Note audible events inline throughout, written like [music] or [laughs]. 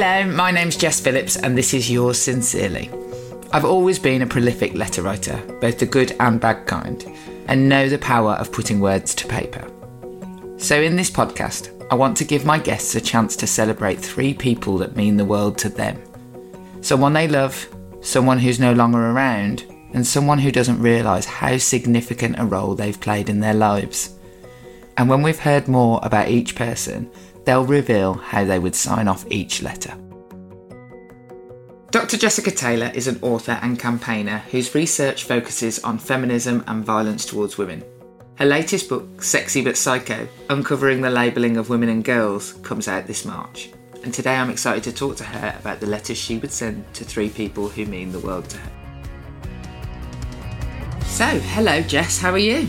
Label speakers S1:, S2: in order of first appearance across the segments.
S1: Hello, my name's Jess Phillips, and this is yours sincerely. I've always been a prolific letter writer, both the good and bad kind, and know the power of putting words to paper. So, in this podcast, I want to give my guests a chance to celebrate three people that mean the world to them someone they love, someone who's no longer around, and someone who doesn't realise how significant a role they've played in their lives. And when we've heard more about each person, they'll reveal how they would sign off each letter. Dr. Jessica Taylor is an author and campaigner whose research focuses on feminism and violence towards women. Her latest book, Sexy But Psycho Uncovering the Labelling of Women and Girls, comes out this March. And today I'm excited to talk to her about the letters she would send to three people who mean the world to her. So, hello Jess, how are you?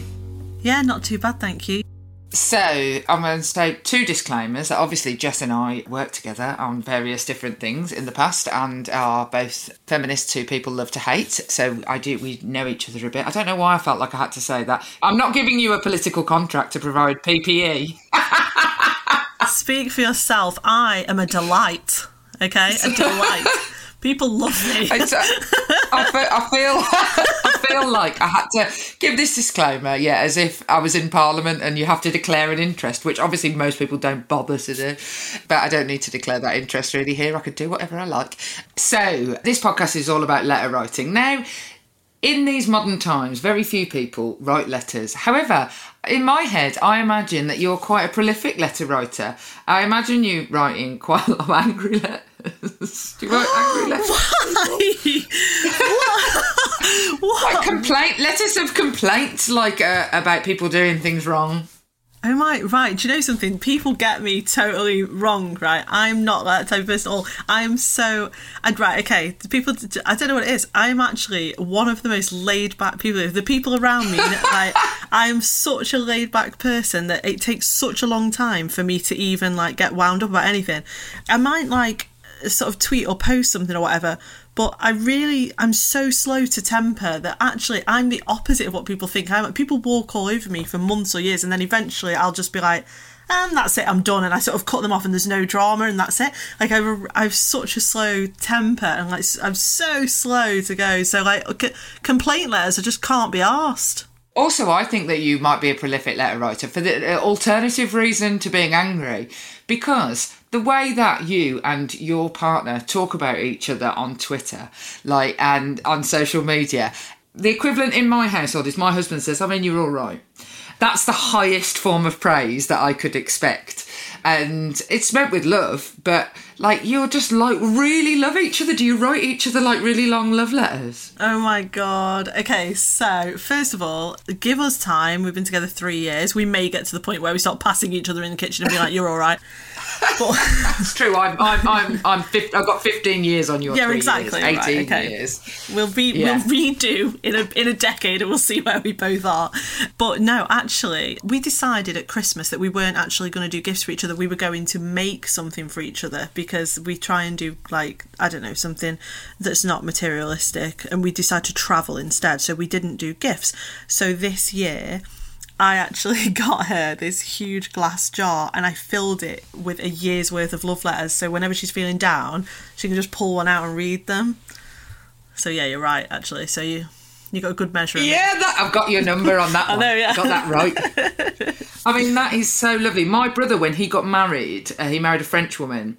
S2: Yeah, not too bad, thank you.
S1: So, I'm going to say two disclaimers. Obviously, Jess and I work together on various different things in the past and are both feminists who people love to hate. So, I do, we know each other a bit. I don't know why I felt like I had to say that. I'm not giving you a political contract to provide. PPE. [laughs]
S2: Speak for yourself. I am a delight. Okay, a [laughs] delight. People love me.
S1: I feel, [laughs] I feel like I had to give this disclaimer, yeah, as if I was in Parliament and you have to declare an interest, which obviously most people don't bother to do. But I don't need to declare that interest really here. I could do whatever I like. So this podcast is all about letter writing. Now, in these modern times, very few people write letters. However, in my head, I imagine that you're quite a prolific letter writer. I imagine you writing quite a lot of angry letters. [laughs] Do you write angry letters?
S2: what? what?
S1: Like complaint letters of complaints, like uh, about people doing things wrong.
S2: Oh my, right. Do you know something? People get me totally wrong, right? I'm not that type of person at all. I'm so, and right, okay. The people, I don't know what it is. I'm actually one of the most laid back people. The people around me, [laughs] like, I'm such a laid back person that it takes such a long time for me to even like get wound up about anything. I might like sort of tweet or post something or whatever, but I really I'm so slow to temper that actually I'm the opposite of what people think. I'm people walk all over me for months or years, and then eventually I'll just be like. And that's it. I'm done, and I sort of cut them off, and there's no drama, and that's it. Like I've, I've such a slow temper, and like I'm so slow to go. So like c- complaint letters, I just can't be asked.
S1: Also, I think that you might be a prolific letter writer for the uh, alternative reason to being angry, because the way that you and your partner talk about each other on Twitter, like and on social media, the equivalent in my household is my husband says, "I mean, you're all right." That's the highest form of praise that I could expect. And it's meant with love, but like you're just like really love each other. Do you write each other like really long love letters?
S2: Oh my god. Okay, so first of all, give us time. We've been together three years. We may get to the point where we start passing each other in the kitchen and be like, "You're all right." But [laughs]
S1: It's true. I'm I'm I'm I'm 50, I've got 15 years on your
S2: Yeah, exactly,
S1: years,
S2: right,
S1: 18
S2: okay.
S1: years.
S2: we'll be
S1: Yeah.
S2: we'll redo in a in a decade and we'll see where we both are. But no, actually, we decided at Christmas that we weren't actually going to do gifts for each other. We were going to make something for each other because we try and do like I don't know something that's not materialistic, and we decide to travel instead. So we didn't do gifts. So this year. I actually [laughs] got her this huge glass jar and I filled it with a year's worth of love letters. So whenever she's feeling down, she can just pull one out and read them. So yeah, you're right actually. So you You got a good measure. of.
S1: Yeah, that, I've got your number on that [laughs] one.
S2: know, yeah.
S1: Got that right. [laughs] I mean, that is so lovely. My brother, when he got married, uh, he married a French woman.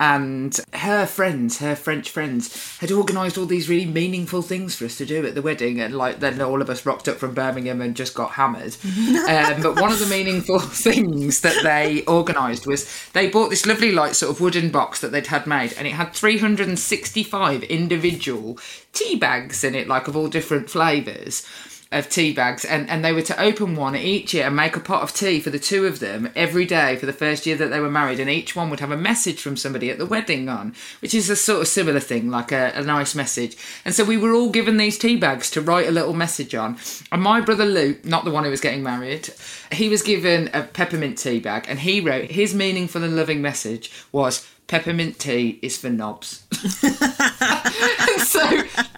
S1: And her friends, her French friends, had organised all these really meaningful things for us to do at the wedding. And like, then all of us rocked up from Birmingham and just got hammered. [laughs] um, but one of the meaningful [laughs] things that they organised was they bought this lovely, like, sort of wooden box that they'd had made, and it had 365 individual tea bags in it, like of all different flavours of tea bags and, and they were to open one each year and make a pot of tea for the two of them every day for the first year that they were married and each one would have a message from somebody at the wedding on which is a sort of similar thing like a, a nice message. And so we were all given these tea bags to write a little message on. And my brother luke not the one who was getting married he was given a peppermint tea bag and he wrote his meaningful and loving message was peppermint tea is for knobs and [laughs] so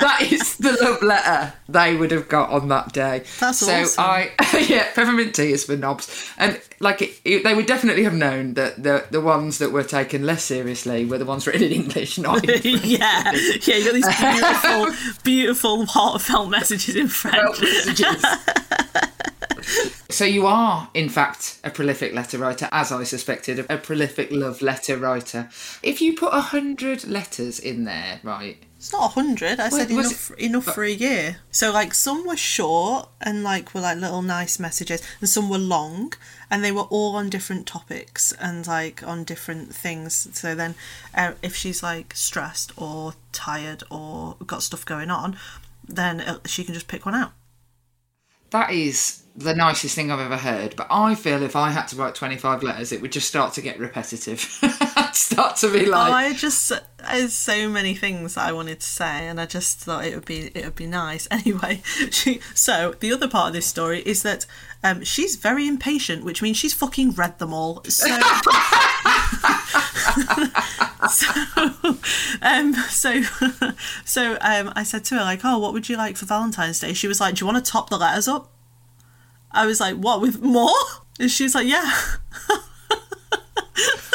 S1: that is the love letter they would have got on that day.
S2: That's
S1: so
S2: awesome.
S1: I [laughs] yeah, peppermint tea is for knobs, and like it, it- they would definitely have known that the the ones that were taken less seriously were the ones written in English, not in [laughs]
S2: yeah, yeah. You got these beautiful, beautiful, heartfelt messages in French.
S1: messages. So you are, in fact, a prolific letter writer, as I suspected, a prolific love letter writer. If you put a hundred letters in there, right?
S2: It's not a hundred. I said
S1: was
S2: enough enough for a year. So like some were short and like were like little nice messages, and some were long, and they were all on different topics and like on different things. So then, uh, if she's like stressed or tired or got stuff going on, then uh, she can just pick one out.
S1: That is the nicest thing I've ever heard. But I feel if I had to write 25 letters, it would just start to get repetitive. [laughs] Start to be like,
S2: I just there's so many things I wanted to say, and I just thought it would be it would be nice. [laughs] Anyway, she so the other part of this story is that um, she's very impatient, which means she's fucking read them all. So. [laughs] so, um, so, so, um, I said to her like, "Oh, what would you like for Valentine's Day?" She was like, "Do you want to top the letters up?" I was like, "What with more?" And she's like, "Yeah."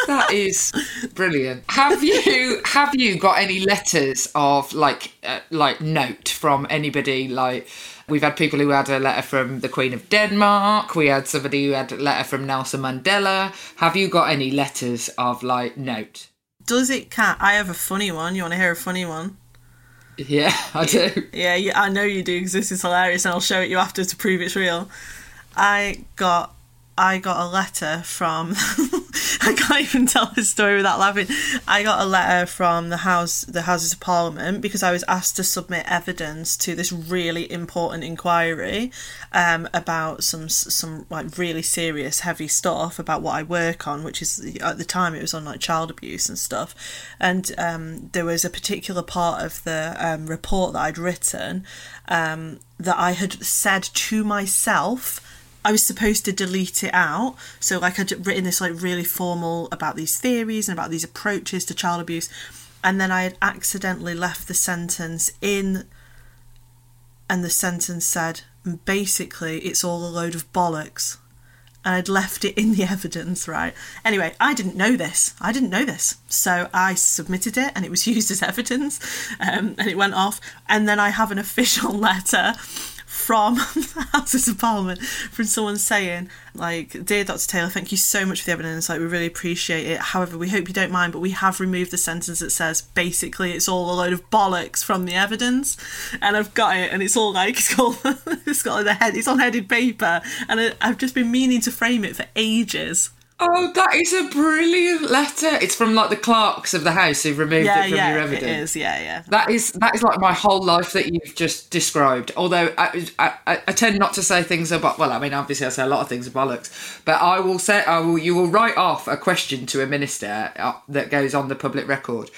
S1: that is brilliant. Have you have you got any letters of like uh, like note from anybody like? We've had people who had a letter from the Queen of Denmark. We had somebody who had a letter from Nelson Mandela. Have you got any letters of like note?
S2: Does it count? I have a funny one. You want to hear a funny one?
S1: Yeah, I do.
S2: Yeah, yeah, I know you do because this is hilarious, and I'll show it you after to prove it's real. I got, I got a letter from. [laughs] I can't even tell this story without laughing. I got a letter from the House, the Houses of Parliament, because I was asked to submit evidence to this really important inquiry um, about some some like really serious, heavy stuff about what I work on, which is at the time it was on like child abuse and stuff. And um, there was a particular part of the um, report that I'd written um, that I had said to myself. I was supposed to delete it out. So like I'd written this like really formal about these theories and about these approaches to child abuse, and then I had accidentally left the sentence in and the sentence said basically it's all a load of bollocks. And I'd left it in the [laughs] evidence, right? Anyway, I didn't know this. I didn't know this. So I submitted it and it was [laughs] used as evidence um, and it went off. And then I have an official [laughs] letter from [laughs] the Houses of Parliament from someone saying, like, Dear Dr. Taylor, thank you so much for the evidence. Like, we really appreciate it. However, we hope you don't mind, but we have removed the sentence that says basically it's all a load of bollocks from the evidence. And I've got it, and it's all like, [laughs] it's got, it's got like the head, it's on headed paper. And I, I've just been meaning to frame it for ages.
S1: Oh, that is a brilliant letter. It's from like the clerks of the house who've removed
S2: Yeah,
S1: it from
S2: yeah,
S1: your evidence.
S2: is. Yeah, yeah.
S1: That is that is like my whole life that you've just described. Although I, I, I I tend not to say things about well, I mean obviously I say a lot of things are bollocks, but I will say I will you will write off a question to a minister uh, that goes on the public record,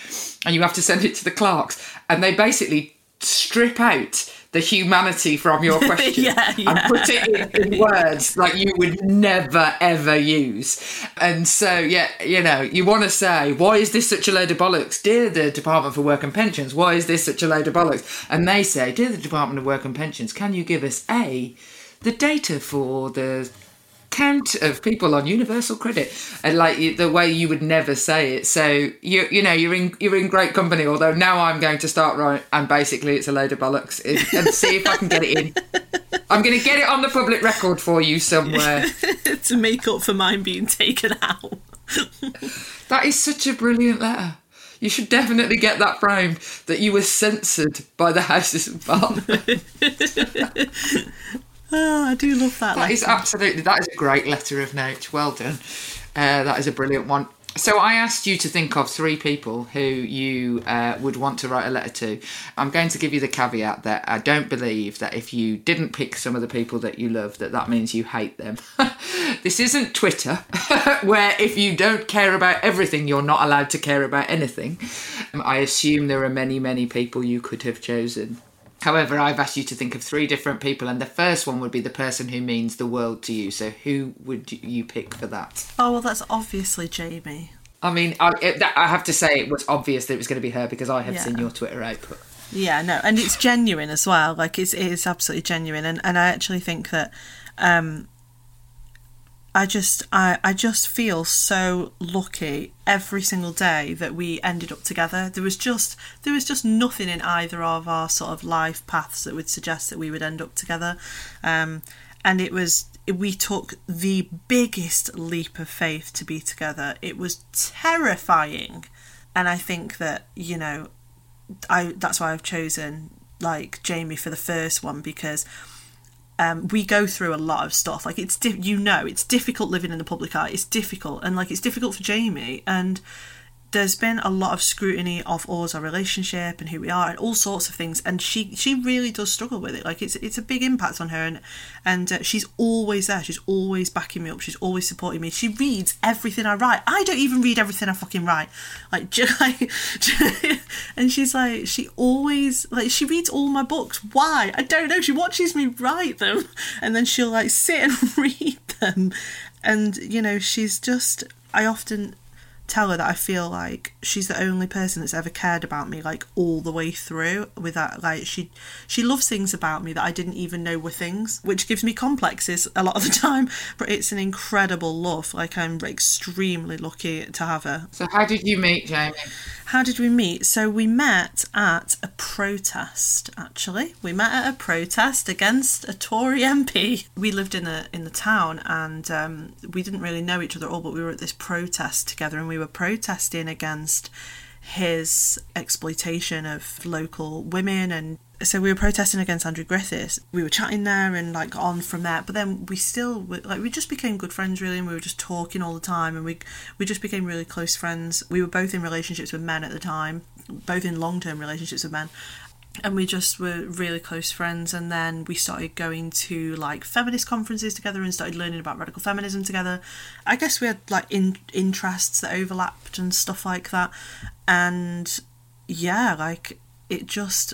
S1: and you have to send it to the clerks, and they basically strip out the humanity from your [laughs] question
S2: Yeah,
S1: and put it in, in words like you would never ever use. And so, yeah, you know, you want to say, why is this such a load of bollocks? Dear the Department for Work and Pensions, why is this such a load of bollocks? And they say, Dear the Department of Work and Pensions, can you give us A, the data for the count of people on Universal Credit, and like the way you would never say it. So you you know you're in you're in great company. Although now I'm going to start right, and basically it's a load of bollocks, and see if I can get it in. I'm going to get it on the public record for you somewhere [laughs]
S2: to make up for mine being taken out. [laughs]
S1: that is such a brilliant letter. You should definitely get that framed that you were censored by the Houses of Parliament. [laughs]
S2: oh, I do love that.
S1: That letter. is absolutely that is a great letter of note. Well done. Uh, that is a brilliant one. So I asked you to think of three people who you uh, would want to write a letter to. I'm going to give you the caveat that I don't believe that if you didn't pick some of the people that you love, that that means you hate them. [laughs] this isn't Twitter, [laughs] where if you don't care about everything, you're not allowed to care about anything. Um, I assume there are many, many people you could have chosen. However, I've asked you to think of three different people, and the first one would be the person who means the world to you. So, who would you pick for that?
S2: Oh, well, that's obviously Jamie.
S1: I mean, I, it, that, I have to say it was obvious that it was going to be her because I have yeah. seen your Twitter output.
S2: Yeah, no, and it's genuine as well. Like, it's, it is absolutely genuine. And, and I actually think that um, I just I, I just feel so lucky every single day that we ended up together. There was just there was just nothing in either of our sort of life paths that would suggest that we would end up together. Um, and it was we took the biggest leap of faith to be together. It was terrifying. And I think that, you know, I that's why I've chosen like Jamie for the first one because um, we go through a lot of stuff. Like it's, di- you know, it's difficult living in the public eye. It's difficult, and like it's difficult for Jamie. And there's been a lot of scrutiny of us, our relationship, and who we are, and all sorts of things. And she she really does struggle with it. Like it's it's a big impact on her, and and uh, she's always there. She's always backing me up. She's always supporting me. She reads everything I write. I don't even read everything I fucking write. Like, [laughs] like [laughs] and she's like, she always like she reads all my books. Why? I don't know. She watches me write them, [laughs] and then she'll like sit and read them. And you know, she's just. I often tell her that I feel like she's the only person that's ever cared about me like all the way through with that like she she loves things about me that I didn't even know were things which gives me complexes a lot of the [laughs] time but it's an incredible love like I'm extremely lucky to have her
S1: so how did you meet Jamie
S2: how did we meet? So we met at a protest. Actually, we met at a protest against a Tory [laughs] MP. We lived in a in the town, and um, we didn't really know each other at all. But we were at this protest together, and we were protesting against his exploitation of local women and so we were protesting against Andrew Griffiths. We were chatting there and like on from there, but then we still like we just became good friends really, and we were just talking all the time, and we we just became really close friends. We were both in relationships with men at the time, both in long term relationships with men, and we just were really close friends. And then we started going to like feminist conferences together and started learning about radical feminism together. I guess we had like in, interests that overlapped and stuff like that, and yeah, like it just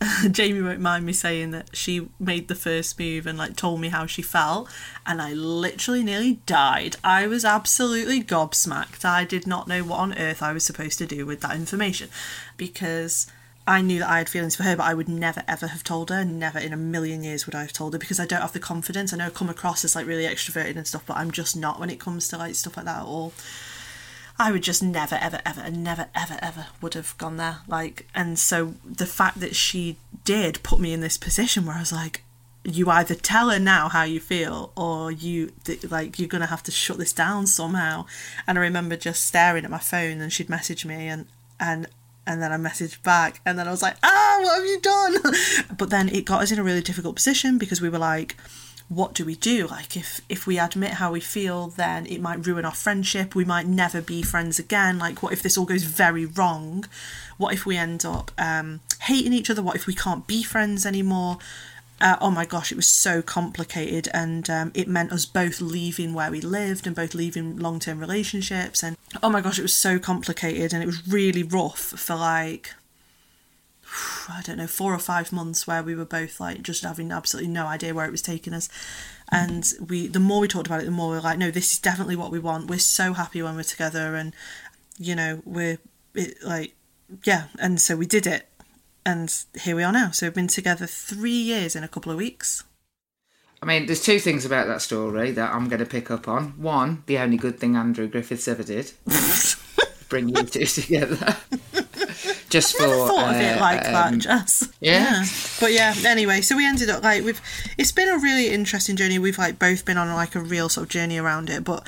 S2: [laughs] Jamie won't mind me saying that she made the first move and like told me how she felt, and I literally nearly died. I was absolutely gobsmacked. I did not know what on earth I was supposed to do with that information because I knew that I had feelings for her, but I would never ever have told her. Never in a million years would I have told her because I don't have the confidence. I know I come across as like really extroverted and stuff, but I'm just not when it comes to like stuff like that at all. I would just never, ever, ever, and never, ever, ever would have gone there. Like, and so the fact that she did put me in this position where I was like, you either tell her now how you feel or you like you're gonna have to shut this down somehow and i remember just staring at my phone and she'd message me and and and then I messaged back, and then I was like, ah, what have you done? [laughs] but then it got us in a really difficult position because we were like, what do we do? Like if if we admit how we feel then it might ruin our friendship. We might never be friends again. Like what if this all goes very wrong? What if we end up um, hating each other? What if we can't be friends anymore uh, oh my gosh, it was so complicated, and um, it meant us both leaving where we lived and both leaving long term relationships. And oh my gosh, it was so complicated, and it was really rough for like [sighs] I don't know, four or five months where we were both like just having absolutely no idea where it was taking us. And we, the more we talked about it, the more we are like, no, this is definitely what we want. We're so happy when we're together, and you know, we're it, like, yeah. And so we did it, and here we are now. So we've been together three years in a couple of weeks.
S1: I mean, there's two things about that story that I'm going to pick up on. One, the only good thing Andrew Griffiths ever did, [laughs] bring you two together. [laughs] Just for
S2: Never thought of
S1: uh,
S2: it like that,
S1: um,
S2: Jess.
S1: yeah.
S2: But yeah, anyway, so we ended up like we've it's been a really interesting journey. We've like both been on like a real sort of journey around it, but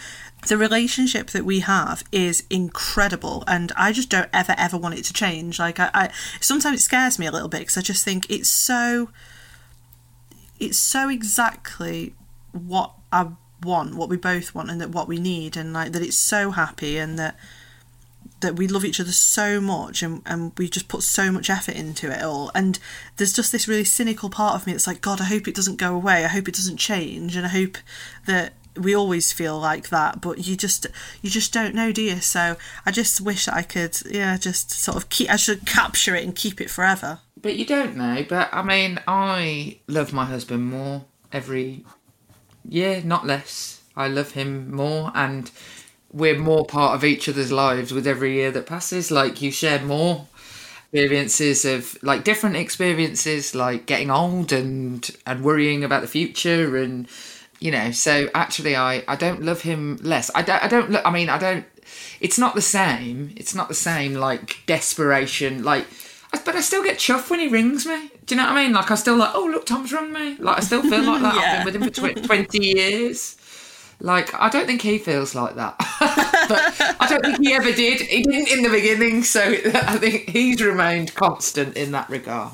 S2: the relationship that we have is incredible and I just don't ever ever want it to change. Like I, I sometimes it scares me a little bit because I just think it's so it's so exactly what I want, what we both want and that what we need and like that it's so happy and that that we love each other so much and, and we just put so much effort into it all. And there's just this really cynical part of me that's like god i hope it doesn't go away. I hope it doesn't change. And i hope that we always feel like that but you just you just don't know do you so i just wish i could yeah just sort of keep i should capture it and keep it forever
S1: But you don't know. But I mean, I love my husband more every year, not less. I love him more, and we're more part of each other's lives with every year that passes. Like you share more experiences of like different experiences, like getting old and and worrying about the future, and you know. So actually, I I don't love him less. I don't I don't look. I mean, I don't. It's not the same. It's not the same. Like desperation. Like but I still get chuffed when he rings me. Do you know what I mean? Like I still like, oh look, Tom's rung me. Like I still feel like that.
S2: Yeah. [laughs]
S1: I've been with him for tw- twenty years. Like I don't think he feels like that. [laughs] but I don't think he ever did. He didn't in the beginning, so [laughs] I think he's remained constant in that regard.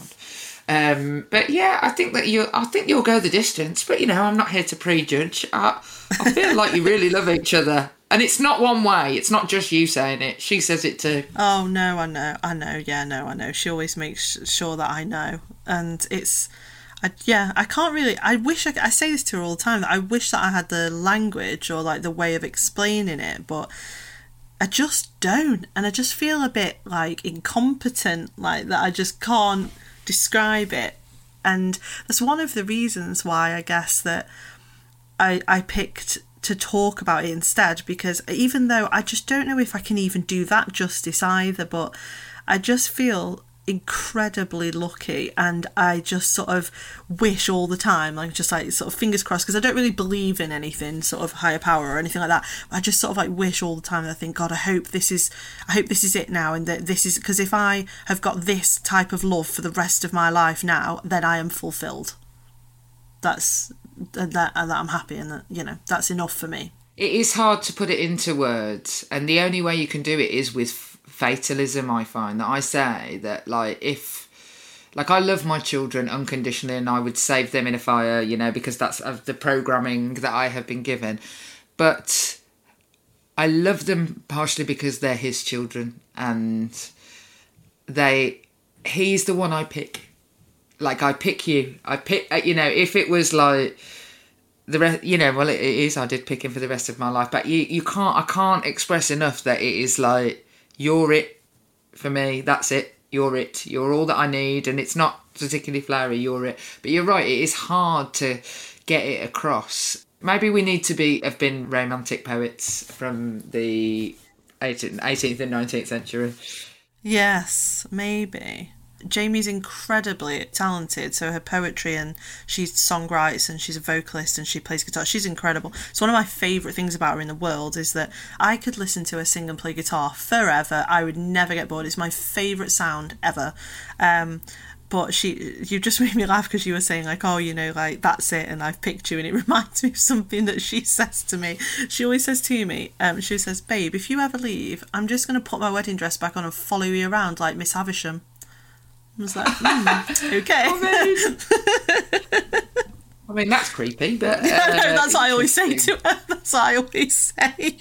S1: Um, but yeah, I think that you. I think you'll go the distance. But you know, I'm not here to prejudge. I, I feel like you really love each other, and it's not one way. It's not just you saying it. She says it too. [laughs]
S2: Oh no, I know, I know, yeah, no, I know. She always makes sure that I know, and it's, I, yeah, I can't really. I wish I, I say this to her all the time. That I wish that I had the language or like the way of explaining it, but I just don't, and I just feel a bit like incompetent, like that. I just can't describe it, and that's one of the reasons why I guess that I I picked to talk about it instead because even though I just don't know if I can even do that justice either, but I just feel incredibly lucky and I just sort of wish all the time, like just like sort of fingers crossed, because I don't really believe in anything sort of higher power or anything like that. I just sort of like wish all the time I think, God, I hope this is, I hope this is it now, and that this is because if I have got this type of love for the rest of my life now, then I am fulfilled. That's that that uh, I'm happy and that you know that's enough for me.
S1: It is hard to put it into words, and the only way you can do it is with fatalism. I find that I say that, like, if, like, I love my children unconditionally, and I would save them in a fire, you know, because that's of the programming that I have been given. But I love them partially because they're his children, and they, he's the one I pick. Like, I pick you. I pick, uh, you know, if it was like the rest you know well it, it is i did pick him for the rest of my life but you you can't i can't express enough that it is like you're it for me that's it. You're it. You're all that i need and it's not particularly flowery you're it. But you're right it is hard to get it across. Maybe we need to be have been romantic poets from the 18th, 18th and 19th century.
S2: Yes, maybe. Jamie's incredibly talented, so her poetry and she songwrites and she's a vocalist and she plays guitar. She's incredible. So one of my favourite things about her in the world is that I could listen to her sing and play guitar forever. I would never get bored. It's my favourite sound ever. Um, but she, you just [laughs] made me laugh because you were saying like, oh, you know, like that's it, and I've picked you, and it [laughs] reminds me of something that she says to me. She always says to me, um, she says, "Babe, if you ever leave, I'm just gonna put my wedding dress back on and follow you around like Miss Havisham." I was like, hmm, [laughs] okay. [laughs]
S1: i mean that's creepy but [laughs] uh,
S2: That's what I always say to her. That's what I always say.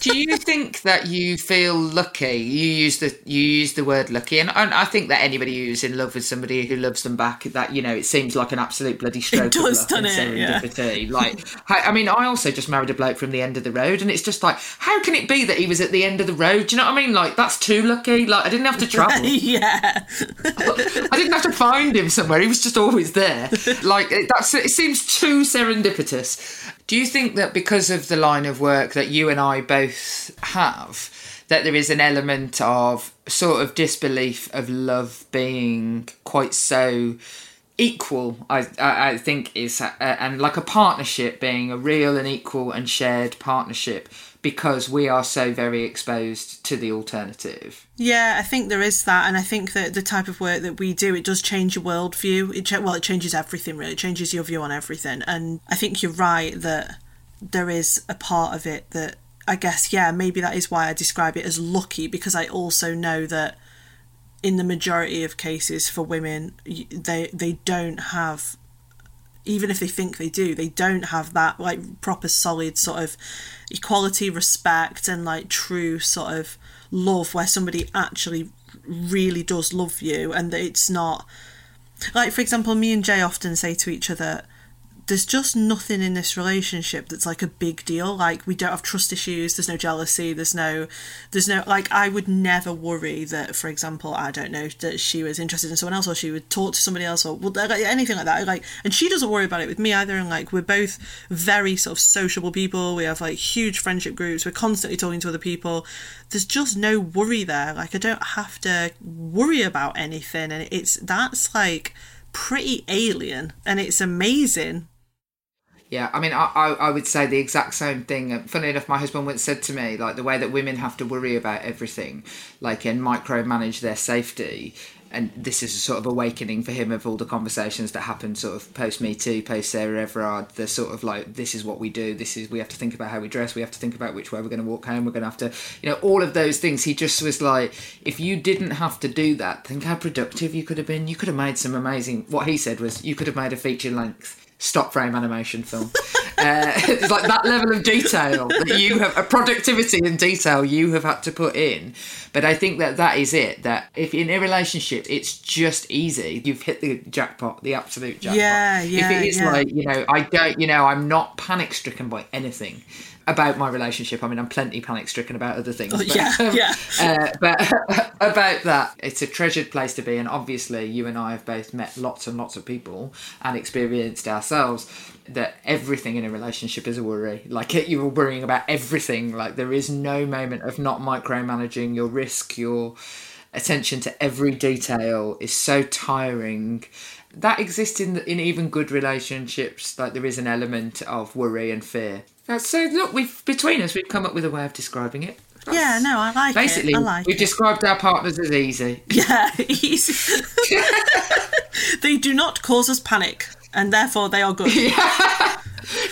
S1: Do you think that you feel lucky you use the you use the word lucky and, and i think that anybody who's in love with somebody who loves them back that you know it seems like an absolute bloody stroke
S2: does,
S1: of luck and
S2: doesn't? Yeah.
S1: serendipity like I, I mean i also just married a bloke from the end of the road and it's just like how can it be that he was at the end of the road do you know what i mean like that's too lucky like i didn't have to travel [laughs]
S2: yeah. [laughs]
S1: I didn't have to find him somewhere. He was just always there. [laughs] Like it- that's it seems too serendipitous. Do you think that because of the line of work that you and I both have, that there is an element of sort of disbelief of love being quite so equal I, I think is uh, and like a partnership being a real and equal and shared partnership because we are so very exposed to the alternative
S2: Yeah, I think there is that, and I think that the type of work that we do, it does change your worldview. It cha- well, it changes everything really. It changes your view on everything, and I think you're right that there is a part of it that I guess, yeah, maybe that is why I describe it as lucky because I also know that in the majority of cases for women, they they don't have even if they think they do, they don't have that like proper solid sort of equality, respect, and like true sort of love where somebody actually really does love you and that it's not like for example me and Jay often say to each other there's just nothing in this relationship that's like a big deal. Like we don't have trust issues there's no jealousy there's no there's no like i would never worry that for example i don't know that she was interested in someone else or she would talk to somebody else or like, anything like that. Like and she doesn't worry about it with me either and like we're both very sort of sociable people we have like huge friendship groups we're constantly talking to other people. There's just no worry there. Like i don't have to worry about anything and it's that's like pretty alien and it's amazing
S1: Yeah, I mean, I, I, I would say the exact same thing. Funny enough, my husband once said to me, like, the way that women have to worry about everything, like, and micromanage their safety. And this is a sort of awakening for him of all the conversations that happened sort of post Me Too, post Sarah Everard. The sort of like, this is what we do. This is, we have to think about how we dress. We have to think about which way we're going to walk home. We're going to have to, you know, all of those things. He just was like, if you didn't have to do that, think how productive you could have been. You could have made some amazing, what he said was, you could have made a feature length stop frame animation film. [laughs] uh, it's like that level of detail that you have, a productivity and detail you have had to put in. But I think that that is it. That if in a relationship, it's just easy. You've hit the jackpot, the absolute jackpot.
S2: Yeah, yeah,
S1: If it is
S2: yeah.
S1: like you know, I don't, you know, I'm not panic stricken by anything. About my relationship, I mean, I'm plenty panic stricken about other things. but,
S2: yeah,
S1: um,
S2: yeah.
S1: uh, but [laughs] about that, it's a treasured place to be, and obviously, you and I have both met lots and lots of people and experienced ourselves that everything in a relationship is a worry. Like [laughs] you're worrying about everything. Like there is no moment of not micromanaging your risk, your attention to every detail is so tiring. That exists in in even good relationships. Like there is an element of worry and fear. Uh, So look, we've between us, we've come up with a way of describing it.
S2: yeah no i like
S1: Basically,
S2: it i like
S1: we've
S2: it
S1: described our partners as easy. [laughs]
S2: Yeah, he's... [laughs] they do not cause us panic, and therefore they are good.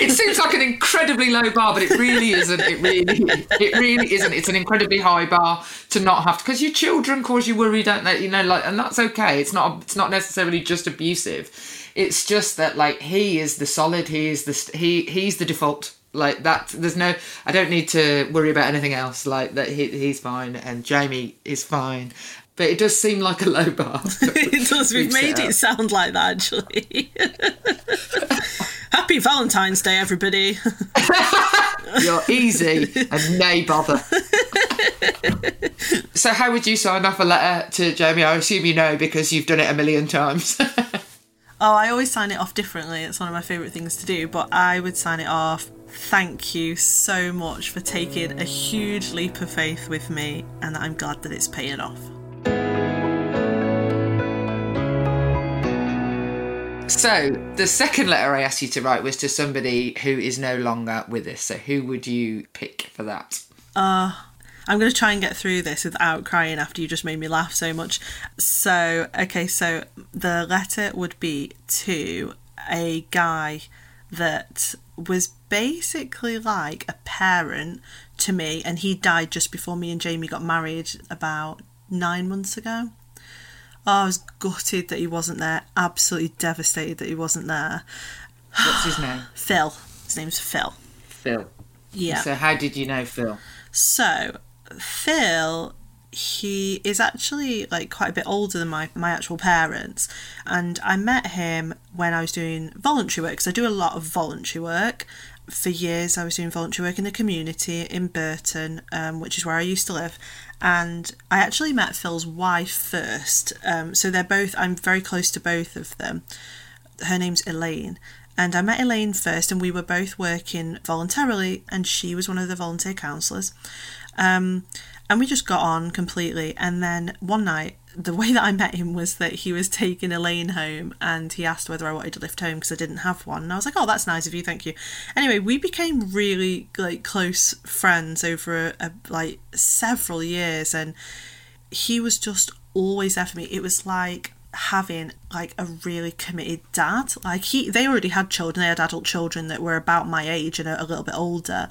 S1: It seems like an incredibly low bar, but it really isn't. It really, it really isn't. It's an incredibly high bar to not have to, because your children cause you worry, don't they? You know, like, and that's okay. It's not. It's not necessarily just abusive. It's just that, like, he is the solid. He is the. He he's the default. Like that. There's no. I don't need to worry about anything else. Like that. He, he's fine, and Jamie is fine. But it does seem like a low bar. [laughs]
S2: it does. We've made
S1: set
S2: it
S1: uh,
S2: sound like that, actually. [laughs] Happy Valentine's Day, everybody. [laughs]
S1: You're easy and nay bother. [laughs] so, how would you sign off a letter to Jamie? I assume you know because you've done it a million times. [laughs]
S2: Oh, I always sign it off differently. It's one of my favourite things to do, but I would sign it off. Thank you so much for taking a huge leap of faith with me, and I'm glad that it's paying off.
S1: So, the second letter I asked you to write was to somebody who is no longer with us. So, who would you pick for that?
S2: Uh, I'm going to try and get through this without crying after you just made me laugh so much. So, okay, so the letter would be to a guy that was basically like a parent to me, and he died just before me and Jamie got married about nine months ago. Oh, I was gutted that he wasn't there, absolutely devastated that he wasn't there.
S1: What's his name? [sighs]
S2: Phil. His name's Phil.
S1: Phil.
S2: Yeah.
S1: So, how did you know Phil?
S2: So, Phil, he is actually like quite a bit older than my, my actual parents. And I met him when I was doing voluntary work, because I do a lot of voluntary work. For years, I was doing voluntary work in the community in Burton, um, which is where I used to live. And I actually met Phil's wife first. Um, so they're both, I'm very close to both of them her name's Elaine. And I met Elaine first, and we were both working voluntarily, and she was one of the volunteer counsellors. Um, and we just got on completely. And then one night, the way that I met him was that he was taking Elaine home and he asked whether I wanted to lift home because I didn't have one. And I was like, oh, that's nice of you, thank you. Anyway, we became really like close friends over a, a, like several years and he was just always there for me. It was like having like a really committed dad. Like he they already had children they had adult children that were about my age and a, little bit older.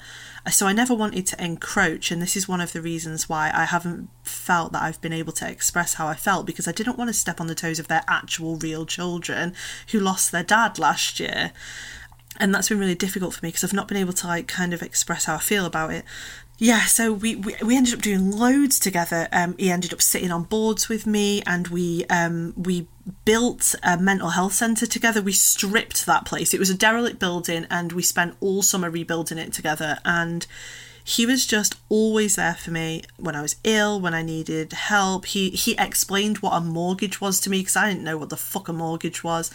S2: So i never wanted to encroach and this is one of the reasons why i haven't felt that i've been able to express how i felt because i didn't want to step on the toes of their actual real children who lost their dad last year. And that's been really difficult for me because I've not been able to like kind of express how I feel about it yeah, so we, we, we ended up doing loads together. Um, he ended up sitting on boards with me, and we um, we built a mental health centre together. We stripped that place. It was a derelict building, and we spent all summer rebuilding it together. And he was just always there for me when I was ill, when I needed help. He he explained what a mortgage was to me because I didn't know what the fuck a mortgage was.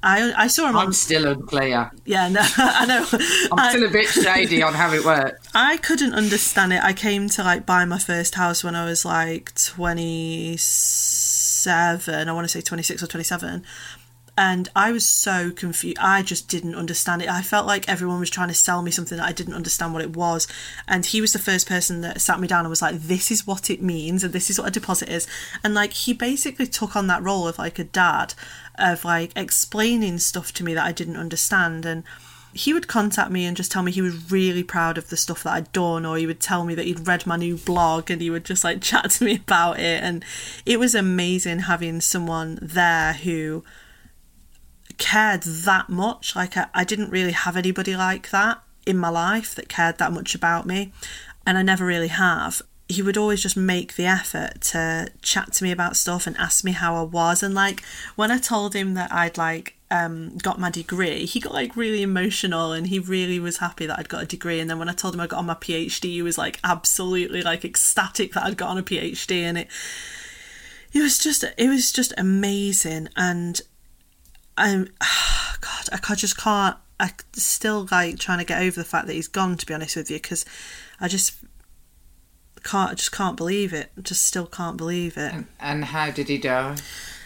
S2: I I saw him.
S1: I'm
S2: on,
S1: still unclear.
S2: Yeah, no, [laughs] I know.
S1: I'm
S2: I,
S1: still a bit shady on how it works. [laughs]
S2: I couldn't understand it. I came to like buy my first house when I was like 27. I want to say 26 or 27 and I was so confused. I just didn't understand it. I felt like everyone was trying to sell me something that I didn't understand what it was. And he was the first person that sat me down and was like, "This is what it means, and this is what a deposit is." And like he basically took on that role of like a dad, of like explaining stuff to me that I didn't understand and he would contact me and just tell me he was really proud of the stuff that I'd done, or he would tell me that he'd read my new blog and he would just like [laughs] chat to me about it. And it was amazing having someone there who cared that much. Like, I, I didn't really have anybody like that in my life that cared that much about me, and I never really have. He would always just make the effort to chat to me about stuff and ask me how I was. And like when I told him that I'd like um, got my degree, he got like really emotional and he really was happy that I'd got a degree. And then when I told him I got on my PhD, he was like absolutely like ecstatic that I'd got on a PhD. And it it was just it was just amazing. And I'm [sighs] God, I just can't. I still like trying to get over the fact that he's gone. To be honest with you, because I just can't. I just can't believe it. Just still can't believe it.
S1: And, and how did he die?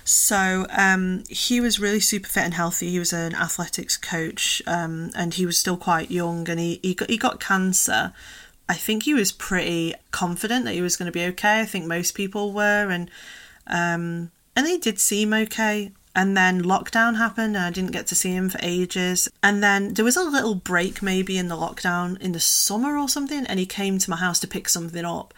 S2: So um, he was really super fit and healthy. He was an athletics coach, um, and he was still quite young. And he he got he got cancer. I think he was pretty confident that he was going to be okay. I think most people were, and um, and he did seem okay. And then lockdown happened and I didn't get to see him for ages. And then there was a little break maybe in the lockdown in the summer or something, and he came to my house to pick something up.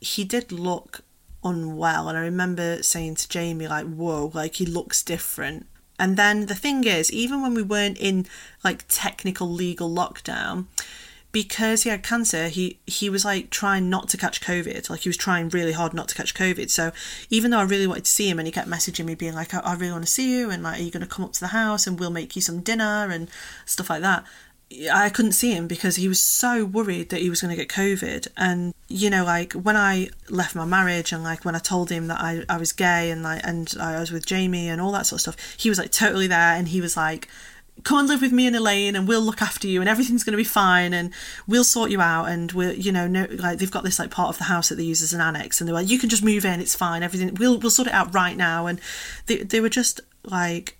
S2: He did look unwell, and I remember saying to Jamie, like, whoa, like he looks different. And then the thing is, even when we weren't in like technical legal lockdown, because he had cancer, he he was like trying not to catch COVID. Like he was trying really hard not to catch COVID. So even though I really wanted to see him, and he kept messaging me being like, "I, I really want to see you," and like, "Are you going to come up to the house and we'll make you some dinner and stuff like that." I couldn't see him because he was so worried that he was going to get COVID. And you know, like when I left my marriage and like when I told him that I, I was gay and like and I was with Jamie and all that sort of stuff, he was like totally there and he was like come and live with me and Elaine and we'll look after you and everything's going to be fine and we'll sort you out and we'll you know no like they've got this like part of the house that they use as an annex and they're like you can just move in it's fine everything we'll we'll sort it out right now and they they were just like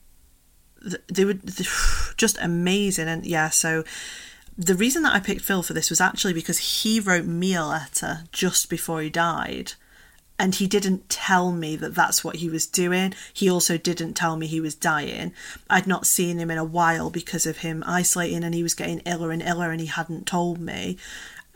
S2: they were [sighs] just amazing and yeah so the reason that I picked Phil for this was actually because he wrote me a letter just before he died and he didn't tell me that that's what he was doing. He also didn't tell me he was dying. I'd not seen him in a while because of him isolating and he was getting iller and iller and he hadn't told me.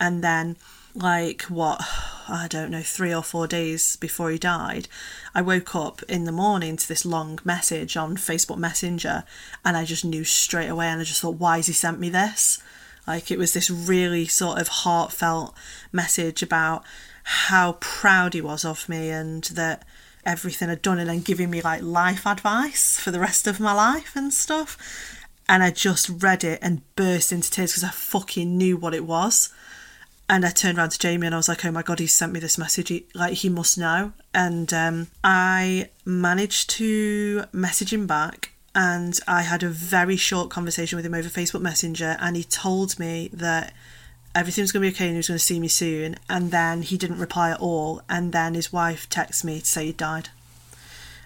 S2: And then, like, what, [sighs] I don't know, three or four days before he died, I woke up in the morning to this long message on Facebook Messenger and I just knew straight away and I just thought, why has he sent me this? Like, it was this really sort of heartfelt message about how proud he was of me and that everything I'd done and then giving me like life advice for the rest of my life and stuff. And I just read it and burst into tears because I fucking knew what it was. And I turned around to Jamie and I was like, oh my God, he sent me this message. He, like, he must know. And um, I managed to message him back and I had a very short conversation with him over Facebook Messenger. And he told me that everything was going to be okay and he was going to see me soon. And then he didn't reply at all. And then his wife texted me to say he died.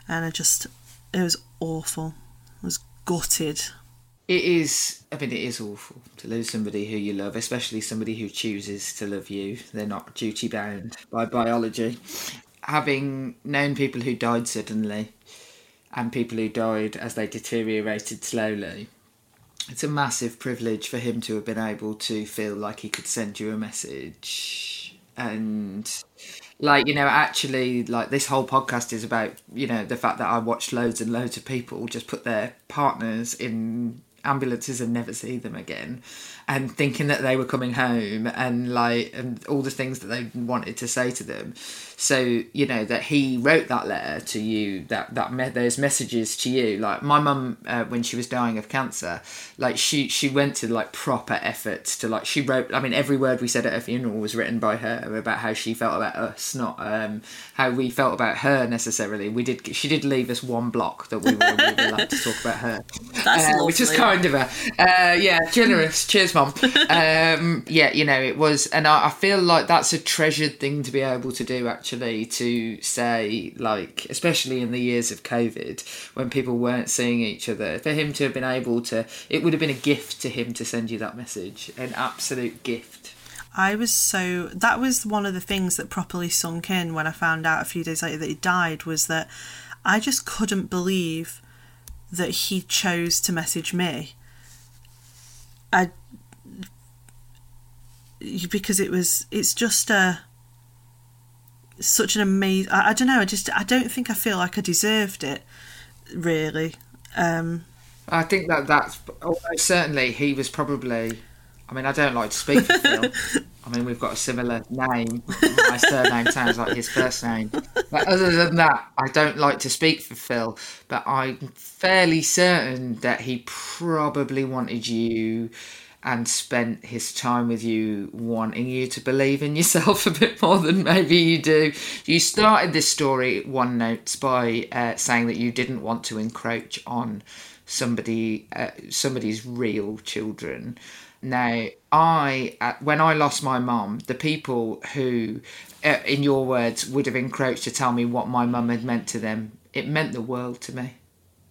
S2: and I just it was awful. I was gutted.
S1: It is, I mean, it is awful to lose somebody who you love, especially somebody who chooses to love you. They're not duty bound by biology. Having known people who died suddenly and people who died as they deteriorated slowly, it's a massive privilege for him to have been able to feel like he could send you a message. And like you know actually like this whole podcast is about you know the fact that i watched loads and loads of people just put their partners in ambulances and never see them again. And thinking that they were coming home and like and all the things that they wanted to say to them so you know that he wrote that letter to you that that me- those messages to you. Like my mum uh, when she was dying of cancer like she she went to like proper efforts to like she wrote i mean every word we said at her funeral was written by her about how she felt about us not um how we felt about her necessarily. We did she did leave us one block that we were, we were allowed to talk about her. [laughs]
S2: That's
S1: uh, which is kind of her uh, yeah generous. Cheers mum. [laughs] Um yeah you know it was and I, I feel like that's a treasured thing to be able to do actually to say like especially in the years of covid when people weren't seeing each other for him to have been able to it would have been a gift to him to send you that message an absolute gift
S2: I was so that was one of the things that properly sunk in when I found out a few days later that he died was that I just couldn't believe that he chose to message me. I because it was it's just a such an amazing I, I don't know I just I don't think I feel like I deserved it really um
S1: I think that that's almost certainly he was probably. I mean, I don't like to speak for Phil. [laughs] I mean, we've got a similar name. My surname sounds like his first name. But other than that, I don't like to speak for Phil. But I'm fairly certain that he probably wanted you and spent his time with you wanting you to believe in yourself [laughs] a bit more than maybe you do. You started this story, one notes, by uh, saying that you didn't want to encroach on somebody uh, somebody's real children. Now, I uh, when I lost my mum, the people who, uh, in your words, would have encroached to tell me what my mum had meant to them, it meant the world to me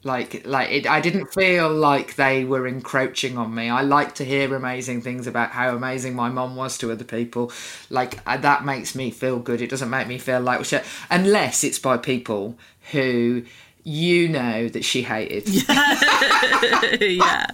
S1: like like it, i didn't feel like they were encroaching on me. I like to hear amazing things about how amazing my mom was to other people. Like uh, that makes me feel good. It doesn't make me feel like shit unless it's by people who you know that she hated. [laughs]
S2: Yeah.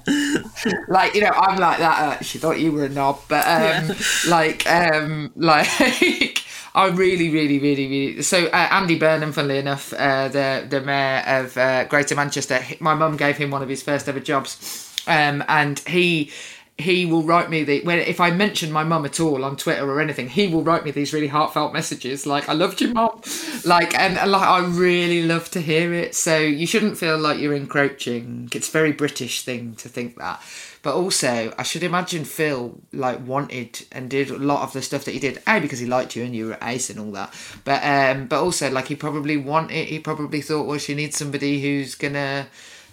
S1: Like you know i'm like that uh, she thought you were a knob but um like um [laughs] like I really, really, really, really. So uh, Andy Burnham, funnily enough, uh, the the mayor of uh, Greater Manchester, my mum gave him one of his first ever jobs, um, and he he will write me the when if I mention my mum at all on Twitter or anything, he will write me these really heartfelt messages like "I loved you, mum," like and, like I really love to hear it. So you shouldn't feel like you're encroaching. It's a very British thing to think that. But also, I should imagine Phil like wanted and did a lot of the stuff that he did. A because he liked you and you were ace and all that. But um, but also like he probably wanted. He probably thought, well, she needs somebody who's gonna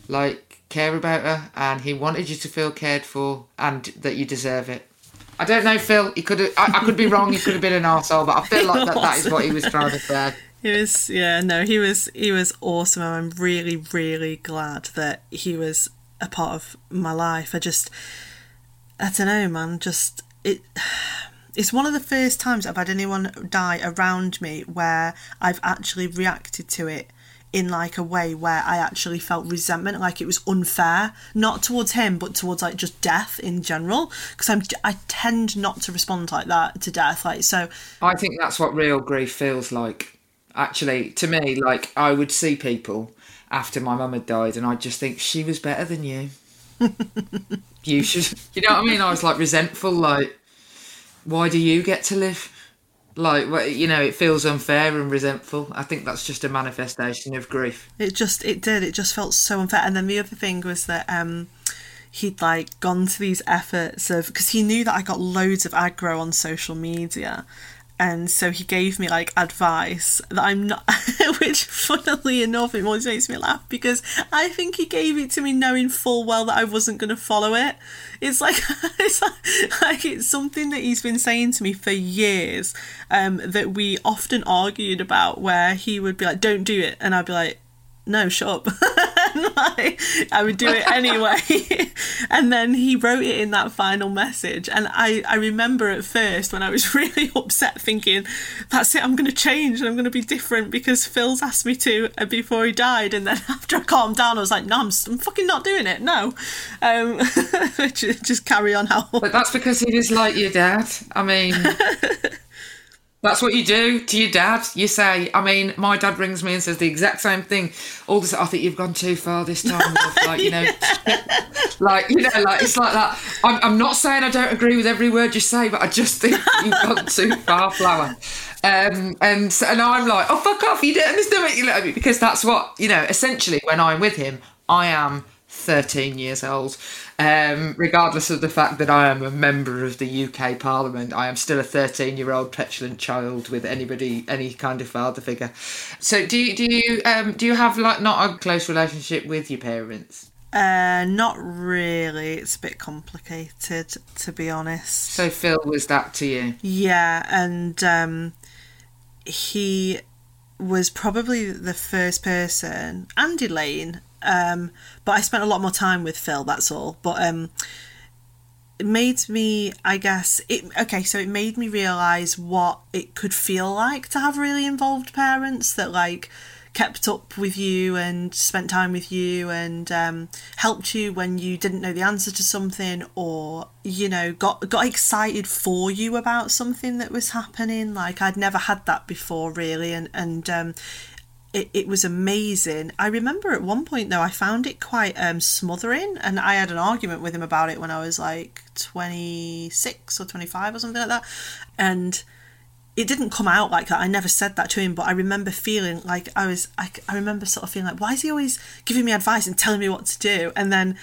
S1: like care about her, and he wanted you to feel cared for and that you deserve it. I don't know, Phil. He could have. I, I could be wrong. He could have been an arsehole, but I feel like that, that is what he was trying to say.
S2: He was, yeah, no, he was, he was awesome. and I'm really, really glad that he was a part of my life. I just, I don't know, man. Just it, [sighs] it's one of the first times I've had anyone die around me where I've actually reacted to it in like a way where I actually felt resentment, like it was unfair, not towards him, but towards like just death in general. Because I'm, I tend not to respond like that to death. Like so,
S1: I think that's what real grief feels like. Actually, to me, like I would see people after my mum had died, and I'd just think she was better than you. [laughs] you should, you know what I mean? I was like resentful, like, why do you get to live? Like, you know, it feels unfair and resentful. I think that's just a manifestation of grief.
S2: It just it did. It just felt so unfair. And then the other thing was that um he'd like gone to these efforts of because he knew that I got loads of aggro on social media. And so he gave me like advice that I'm not, [laughs] which funnily enough, it always makes me laugh because I think he gave it to me knowing full well that I wasn't going to follow it. It's like, [laughs] it's like, like it's something that he's been saying to me for years um, that we often argued about where he would be like, don't do it. And I'd be like, no, shut up. [laughs] like, [laughs] I would do it anyway. [laughs] and then he wrote it in that final message. And I, I remember at first when I was [laughs] really upset, thinking, that's it, I'm going to change and I'm going to be different because Phil's asked me to uh, before he died. And then after I calmed down, I was like, no, I'm, I'm fucking not doing it. No. Um, just carry on how.
S1: But that's because he was like your dad. I mean. That's what you do to your dad. You say, I mean, my dad rings me and says the exact same thing. All this, I think you've gone too far this time. like, you know, [laughs] like, you know, like, it's like that. I'm, I'm, not saying I don't agree with every word you say, but I just think you've gone too far, Flower. Um, and, and I'm like, oh, fuck off. You didn't understand what you know, because that's what, you know, essentially when I'm with him, I am 13 years old. Um, regardless of the fact that I am a member of the UK Parliament, I am still a 13 year old petulant child with anybody, any kind of father figure. So, do you, do you, um, do you have like not a close relationship with your parents?
S2: Uh, not really. It's a bit complicated, to be honest.
S1: So, Phil was that to you?
S2: Yeah, and um, he was probably the first person, and Elaine, um, but I spent a lot more time with Phil. That's all. But um, it made me, I guess, it okay. So it made me realize what it could feel like to have really involved parents that like kept up with you and spent time with you and um, helped you when you didn't know the answer to something or you know got got excited for you about something that was happening like I'd never had that before really and and um, it, it was amazing. I remember at one point though, I found it quite um, smothering, and I had an argument with him about it when I was like 26 or 25 or something like that. And it didn't come out like that. I never said that to him, but I remember feeling like I was, I, I remember sort of feeling like, why is he always giving me advice and telling me what to do? And then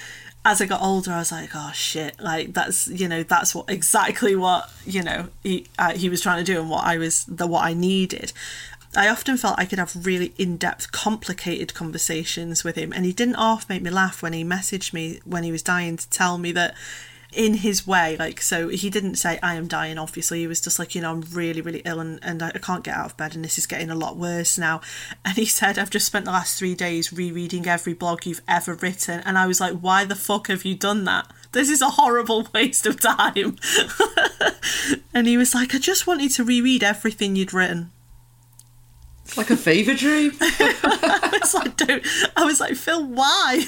S2: as I got older, I was like, oh shit, like that's you know that's what exactly what you know he uh, he was trying to do and what I was the what I needed. I often felt I could have really in depth, complicated conversations with him, and he didn't half make me laugh when he messaged me when he was dying to tell me that in his way like so he didn't say i am dying obviously. He was just like you know i'm really really ill and, and i can't get out of bed and this is getting a lot worse now. [laughs] And he said i've just spent the last three days rereading every blog you've ever written and i was like why the fuck have you done that? This is a horrible [laughs] waste of time. [laughs] And he was like i just wanted to reread everything you'd written
S1: it's like a fever dream. [laughs]
S2: I was like, don't. I was like, Phil, why?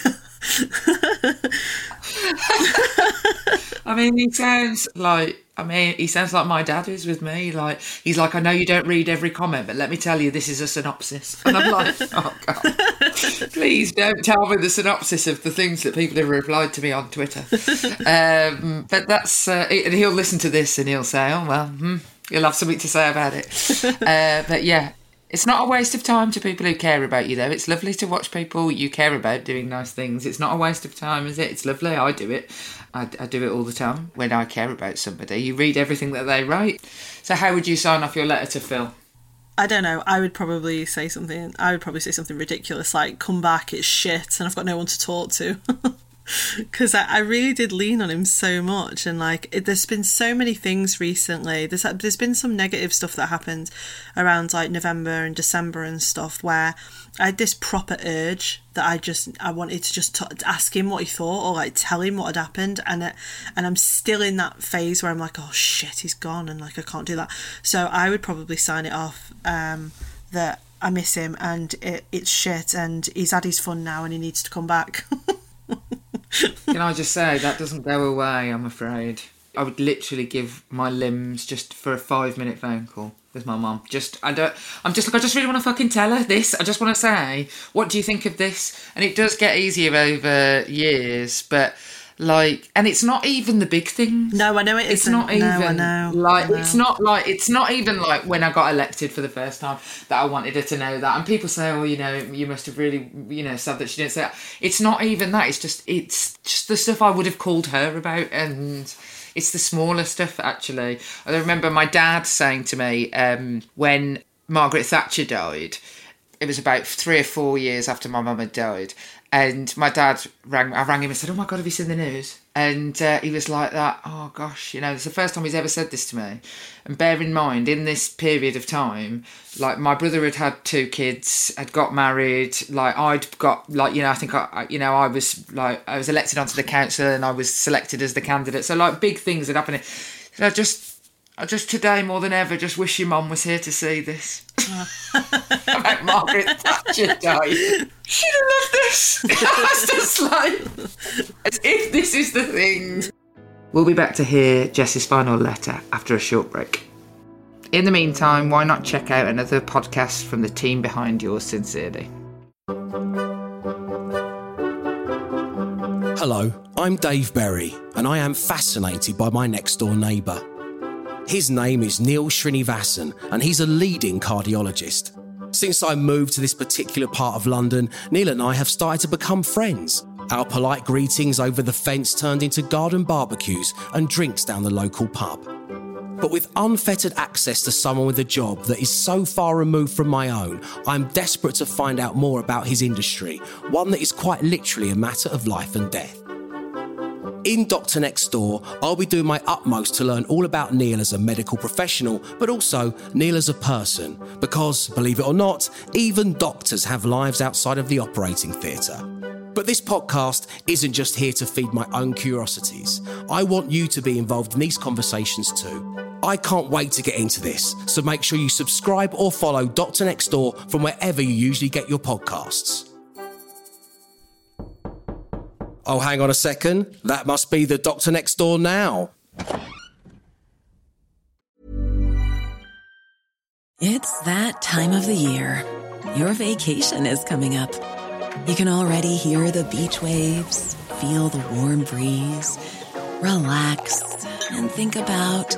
S1: I mean, he sounds like. I mean, he sounds like my dad is with me. Like he's like, I know you don't read every comment, but let me tell you, this is a synopsis. And I'm like, [laughs] oh god, please don't tell me the synopsis of the things that people have replied to me on Twitter. Um, but that's, uh, and he'll listen to this and he'll say, oh well, hmm, you'll have something to say about it. Uh, but yeah, it's not a waste of time to people who care about you, though. It's lovely to watch people you care about doing nice things. It's not a waste of time, is it? It's lovely. I do it. I, I, do it all the time when I care about somebody. You read everything that they write. So, how would you sign off your letter to Phil?
S2: I don't know. I would probably say something. I would probably say something ridiculous like, "Come back, it's shit," and I've got no one to talk to. [laughs] [laughs] because I, I, really did lean on him so much and like it, there's been so many things recently. There's there's been some negative stuff that happened around like November and December and stuff where I had this proper urge that I just I wanted to just t- ask him what he thought or like tell him what had happened and it, and I'm still in that phase where I'm like oh shit he's gone and like I can't do that. So I would probably sign it off um, that I miss him and it, it's shit and he's had his fun now and he needs to come back [laughs]
S1: Can I just say that doesn't go away? I'm afraid. I would literally give my limbs just for a five minute phone call with my mum. Just I don't. I'm just like I just really want to fucking tell her this. I just want to say, what do you think of this? And it does get easier over years, but like and it's not even the big things.
S2: No i know it
S1: it's not even
S2: no, I know.
S1: like it's not like it's not even like when i got elected for the first time that i wanted her to know that. And people say oh you know you must have really you know said that she didn't say that. It's not even that. It's just it's just the stuff i would have called her about and it's the smaller stuff actually. I remember my dad saying to me um, when margaret thatcher died it was about three or four years after my mum had died And my dad rang. I rang him and said, "Oh my god, have you seen the news?" And uh, he was like that. Oh gosh, you know, it's the first time he's ever said this to me. And bear in mind, in this period of time, like my brother had had two kids, had got married. Like I'd got, like you know, I think I, you know, I was like I was elected onto the council and I was selected as the candidate. So like big things had happened. And I just I just today more than ever just wish your mum was here to see this. [laughs] About Margaret Thatcher dying. She'd have loved this. [laughs] It's just like as if this is the thing. We'll be back to hear Jess's final letter after a short break. In the meantime, why not check out another podcast from the team behind yours sincerely?
S3: Hello, I'm Dave Berry, and I am fascinated by my next door neighbour. His name is Neil Srinivasan, and he's a leading cardiologist. Since I moved to this particular part of London, Neil and I have started to become friends. Our polite greetings over the fence turned into garden barbecues and drinks down the local pub. But with unfettered access to someone with a job that is so far removed from my own, I'm desperate to find out more about his industry, one that is quite literally a matter of life and death. In Doctor Next Door, I'll be doing my utmost to learn all about Neil as a medical professional, but also Neil as a person. Because, believe it or not, even doctors have lives outside of the operating theatre. But this podcast isn't just here to feed my own curiosities. I want you to be involved in these conversations too. I can't wait to get into this, so make sure you subscribe or follow Doctor Next Door from wherever you usually get your podcasts. Oh, hang on a second. That must be the doctor next door now.
S4: It's that time of the year. Your vacation is coming up. You can already hear the beach waves, feel the warm breeze, relax, and think about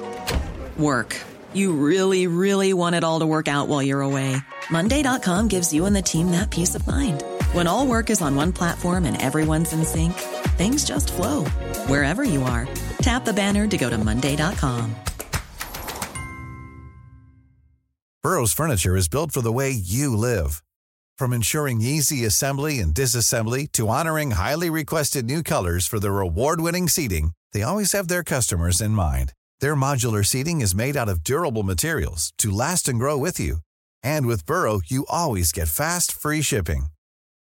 S4: work. You really, really want it all to work out while you're away. Monday.com gives you and the team that peace of mind. When all work is on one platform and everyone's in sync, things just flow wherever you are. Tap the banner to go to Monday.com.
S5: Burrow's furniture is built for the way you live. From ensuring easy assembly and disassembly to honoring highly requested new colors for their award winning seating, they always have their customers in mind. Their modular seating is made out of durable materials to last and grow with you. And with Burrow, you always get fast, free shipping.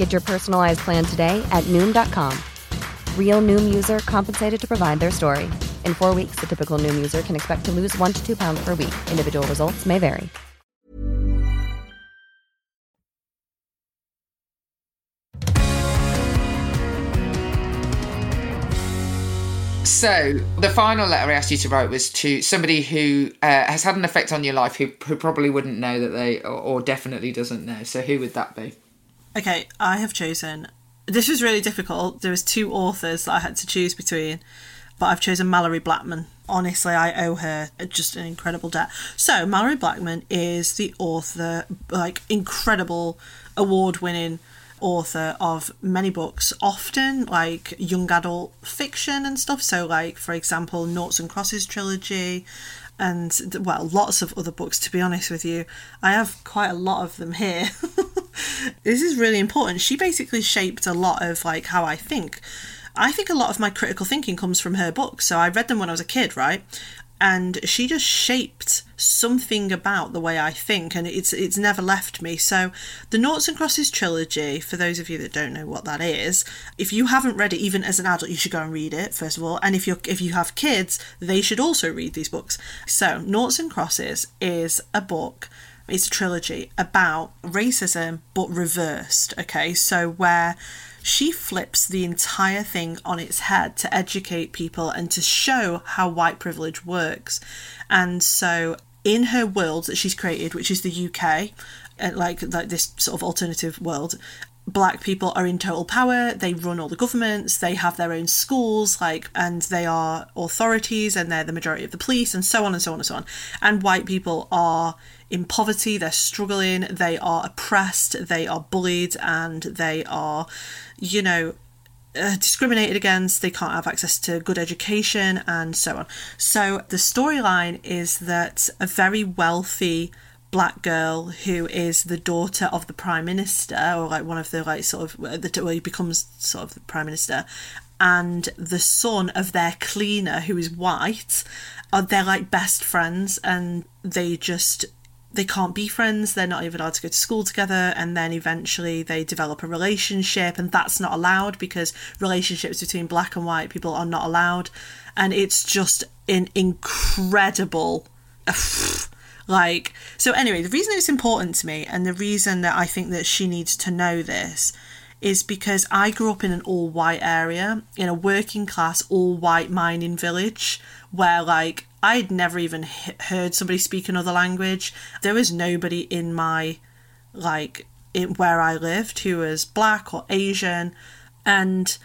S6: Get your personalized plan today at Noom.com. Real Noom user compensated to provide their story. In four weeks, the typical Noom user can expect to lose one to two pounds per week. Individual results may vary.
S1: So the final letter I asked you to write was to somebody who uh, has had an effect on your life, who, who probably wouldn't know that they, or, or definitely doesn't know. So who would that be?
S2: Okay, I have chosen. This was really difficult. There was two authors that I had to choose between, but I've chosen Malorie Blackman. Honestly, I owe her just an incredible debt. So Malorie Blackman is the author, like incredible award-winning author of many books, often like young adult fiction and stuff. So, like for example, Noughts and Crosses trilogy, and well, lots of other books. To be honest with you, I have quite a lot of them here. [laughs] this is really important. She basically shaped a lot of like how I think. I think a lot of my critical thinking comes from her books. So I read them when I was a kid, right? And she just shaped something about the way I think, and it's it's never left me. So, the Noughts and Crosses trilogy, for those of you that don't know what that is, if you haven't read it even as an adult, you should go and read it first of all. And if you if you have kids, they should also read these books. So, Noughts and Crosses is a book it's a trilogy about racism but reversed okay? So where she flips the entire thing on its head to educate people and to show how white privilege works. And so in her world that she's created which is the UK uh, like like this sort of alternative world black people are in total power they run all the governments they have their own schools like and they are authorities and they're the majority of the police and so on and so on and so on. And white people are in poverty they're struggling they are oppressed they are bullied and they are you know uh, discriminated against, they can't have access to good education, and so on. So, the storyline is that a very wealthy black girl who is the daughter of the prime minister, or like one of the like sort of the well, he becomes sort of the prime minister, and the son of their cleaner who is white, are they're like best friends, and they just they can't be friends, they're not even allowed to go to school together, and then eventually they develop a relationship, and that's not allowed because relationships between black and white people are not allowed. And it's just an incredible. [sighs] Like, so anyway, the reason it's important to me, and the reason that I think that she needs to know this, is because I grew up in an all white area, in a working class, all white mining village, where like I'd never even heard somebody speak another language. There was nobody in my like in where I lived who was black or Asian, and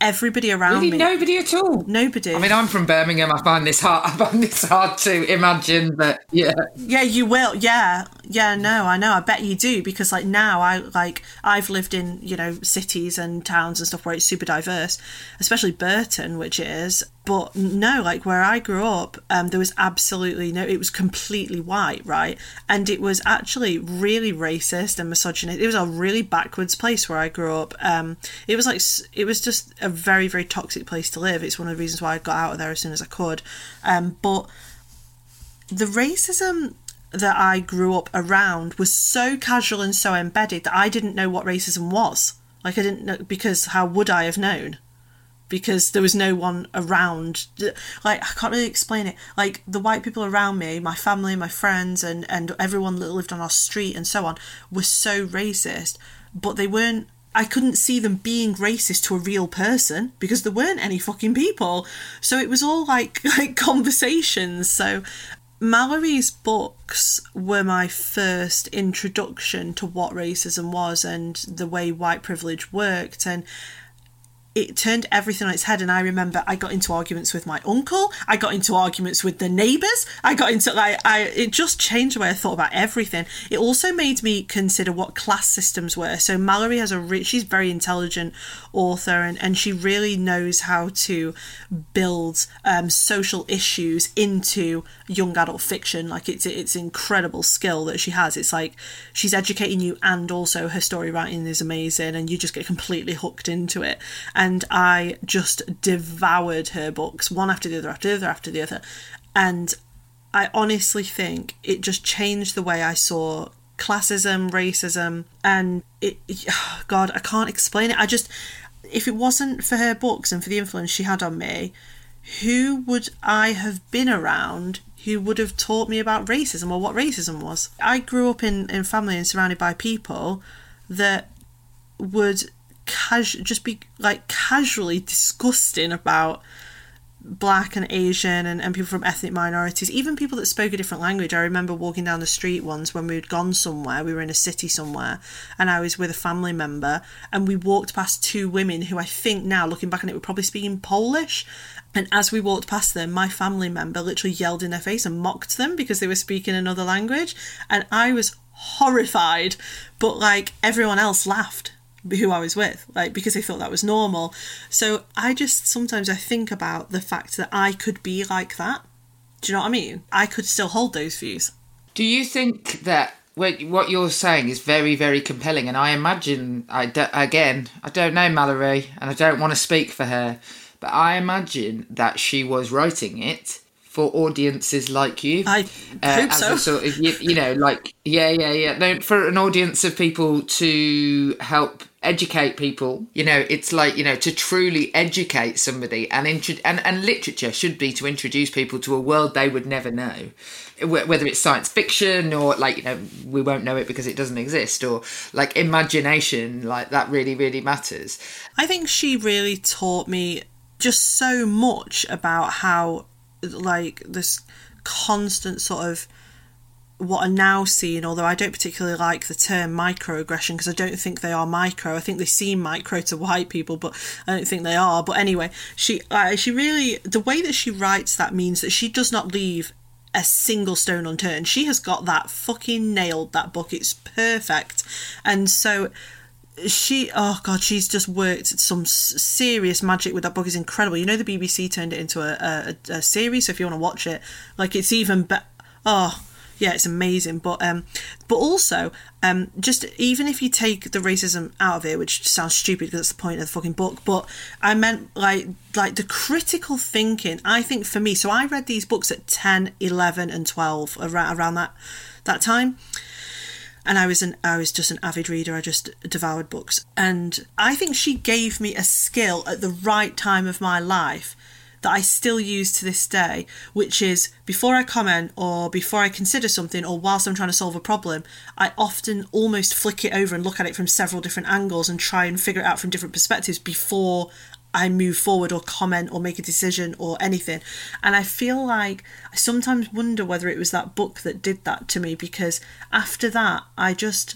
S2: everybody around
S1: really
S2: me.
S1: Nobody at all.
S2: Nobody.
S1: I mean, I'm from Birmingham. I find this hard. [laughs] I find this hard to imagine, but yeah.
S2: Yeah, you will. Yeah, yeah. No, I know. I bet you do because like now I like I've lived in you know cities and towns and stuff where it's super diverse, especially Burton, which is, but no, like where I grew up, um, there was absolutely no. It was completely white, right? And it was actually really racist and misogynist. It was a really backwards place where I grew up. Um, it was like it was just a very very toxic place to live. It's one of the reasons why I got out of there as soon as I could. Um, but the racism that I grew up around was so casual and so embedded that I didn't know what racism was. Like I didn't know because how would I have known? Because there was no one around like i can't really explain it like the white people around me my family my friends and and everyone that lived on our street and so on were so racist but they weren't I couldn't see them being racist to a real person because there weren't any fucking people. So it was all like [laughs] like conversations. So Malorie's books were my first introduction to what racism was and the way white privilege worked and it turned everything on its head and i remember i got into arguments with my uncle i got into arguments with the neighbors i got into like i it just changed the way i thought about everything. It also made me consider what class systems were. So malorie has a re- she's very intelligent author and, and she really knows how to build um, social issues into young adult fiction. Like it's it's incredible skill that she has. It's like she's educating you and also her story writing is amazing and you just get completely hooked into it. And and I just devoured her books, one after the other, after the other, after the other. And I honestly think it just changed the way I saw classism, racism, and it, [sighs] God, I can't explain it. I just, if it wasn't for her books and for the influence she had on me, who would I have been around who would have taught me about racism or what racism was? I grew up in, in family and surrounded by people that would casu- just be like casually disgusting about black and Asian and, and people from ethnic minorities, even people that spoke a different language. I remember walking down the street once when we'd gone somewhere, we were in a city somewhere, and I was with a family member, and we walked past two women who I think now, looking back on it, were probably speaking Polish. And as we walked past them, my family member literally yelled in their face and mocked them because they were speaking another language. And I was horrified, but like everyone else laughed who I was with, like because they thought that was normal. So I just sometimes I think about the fact that I could be like that. Do you know what I mean? I could still hold those views.
S1: Do you think that what you're saying is very, very compelling? And I imagine, I do, again, I don't know Malorie, and I don't want to speak for her, but I imagine that she was writing it for audiences like you.
S2: I uh, hope so.
S1: Sort of, you, you, know, like yeah, yeah, yeah. No, for an audience of people to help educate people. You know, it's like you know to truly educate somebody, and intro- and and literature should be to introduce people to a world they would never know, whether it's science fiction or like you know we won't know it because it doesn't exist, or like imagination. Like that really, really matters.
S2: I think she really taught me just so much about how like this constant sort of what are now seen, although I don't particularly like the term microaggression because I don't think they are micro. I think they seem micro to white people, but I don't think they are. But anyway, she uh, she really the way that she writes that means that she does not leave a single stone unturned. She has got that fucking nailed that book. It's perfect, and so she oh god she's just worked some serious magic with that book is incredible you know the bbc turned it into a, a, a series so if you want to watch it like it's even better oh yeah, it's amazing. But um, but also um, just even if you take the racism out of it, which sounds stupid because that's the point of the fucking book. But I meant like like the critical thinking. I think for me, so I read these books at 10, 11 and twelve around around that that time. And I was an I was just an avid reader. I just devoured books, and I think she gave me a skill at the right time of my life that I still use to this day, which is before I comment or before I consider something or whilst I'm trying to solve a problem, I often almost flick it over and look at it from several different angles and try and figure it out from different perspectives before I move forward or comment or make a decision or anything. And I feel like I sometimes wonder whether it was that book that did that to me because after that, I just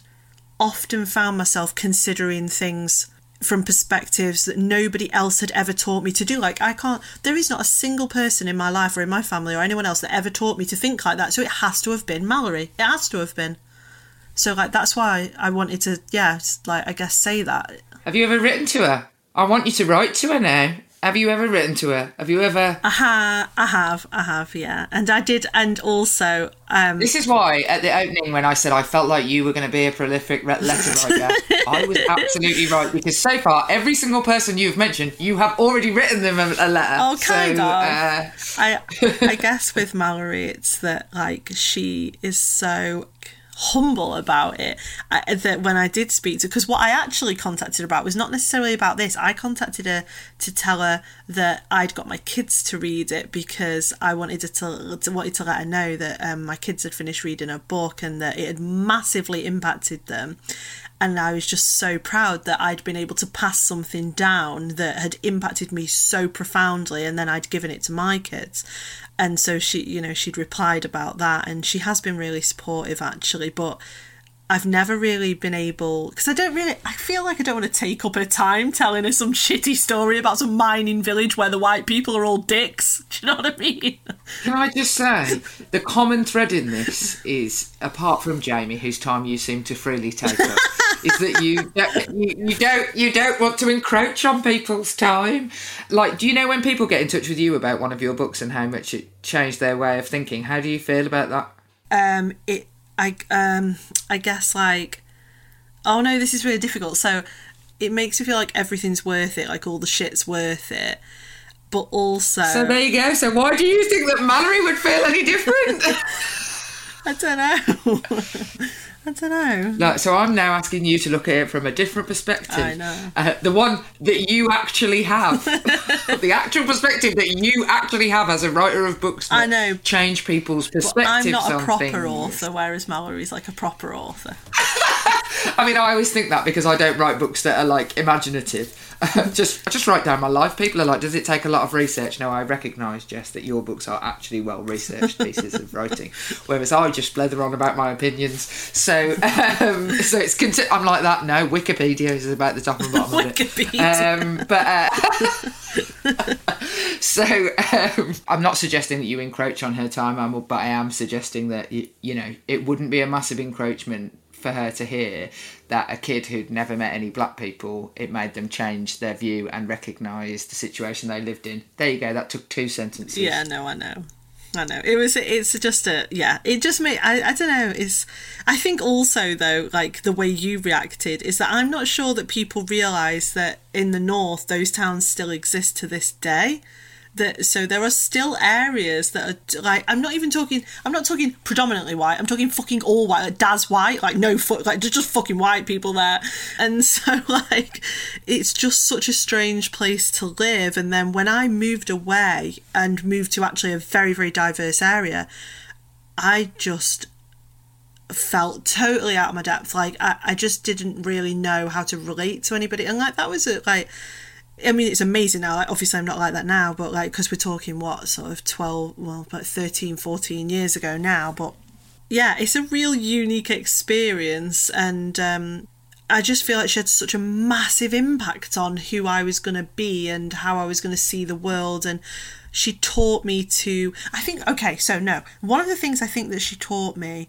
S2: often found myself considering things from perspectives that nobody else had ever taught me to do. Like, I can't, there is not a single person in my life or in my family or anyone else that ever taught me to think like that. So it has to have been Malorie. It has to have been. So, like, that's why I wanted to, yeah, like, I guess say that.
S1: Have you ever written to her? I want you to write to her now. Have you ever written to her? Have you ever?
S2: I, ha- I have, I have, yeah. And I did, and also. Um...
S1: This is why at the opening, when I said I felt like you were going to be a prolific letter [laughs] writer, I was absolutely right because so far, every single person you've mentioned, you have already written them a, a letter.
S2: Oh, kind so, of. Uh... I, I [laughs] guess with Malorie, it's that like she is so humble about it I, that when I did speak to because what I actually contacted her about was not necessarily about this. I contacted her to tell her that I'd got my kids to read it because I wanted to, to wanted to let her know that um, my kids had finished reading a book and that it had massively impacted them. And I was just so proud that I'd been able to pass something down that had impacted me so profoundly and then I'd given it to my kids and so she you know she'd replied about that and she has been really supportive actually but I've never really been able because I don't really I feel like I don't want to take up her time telling her some shitty story about some mining village where the white people are all dicks. [laughs] Do you know what I mean?
S1: Can I just say the common thread in this is apart from Jamie, whose time you seem to freely take up, [laughs] is that you, you you don't you don't want to encroach on people's time. Like, do you know when people get in touch with you about one of your books and how much it changed their way of thinking? How do you feel about that?
S2: Um, it I um I guess like oh no, this is really difficult. So it makes me feel like everything's worth it, like all the shit's worth it. But also
S1: So there you go. So why do you think that Malorie would feel any different? [laughs]
S2: I don't know. [laughs] I don't know.
S1: No, so I'm now asking you to look at it from a different perspective.
S2: I know.
S1: Uh, the one that you actually have. [laughs] the actual perspective that you actually have as a writer of books
S2: I know.
S1: change people's perspectives
S2: I'm not a proper
S1: things.
S2: author, whereas Malorie's like a proper author. [laughs]
S1: I mean, I always think that because I don't write books that are like imaginative. [laughs] just, I just write down my life. People are like, "Does it take a lot of research?" No, I recognise, Jess, that your books are actually well researched [laughs] pieces of writing, whereas I just blether on about my opinions. So, um, so it's conti- I'm like that. No, Wikipedia is about the top and bottom of it. Um, but uh, [laughs] so um, I'm not suggesting that you encroach on her time, but I am suggesting that you, you know it wouldn't be a massive encroachment for her to hear that a kid who'd never met any black people, it made them change their view and recognise the situation they lived in. There you go. That took two sentences.
S2: Yeah, no, I know. I know it was. It's just a yeah. It just made. I, I don't know. Is I think also though, like the way you reacted is that I'm not sure that people realise that in the north those towns still exist to this day that so there are still areas that are like I'm not even talking I'm not talking predominantly white I'm talking fucking all white like Daz white like no foot like just, just fucking white people there. And [laughs] so like it's just such a strange place to live. And then when I moved away and moved to actually a very very diverse area I just felt totally out of my depth. Like I, I just didn't really know how to relate to anybody. And like that was a, like I mean, it's amazing now. Like, obviously, I'm not like that now, but like, because we're talking what sort of 12, well, about 13, 14 years ago now. But yeah, it's a real unique experience, and um, I just feel like she had such a massive impact on who I was going to be and how I was going to see the world. And she taught me to, I think, okay, so no, one of the things I think that she taught me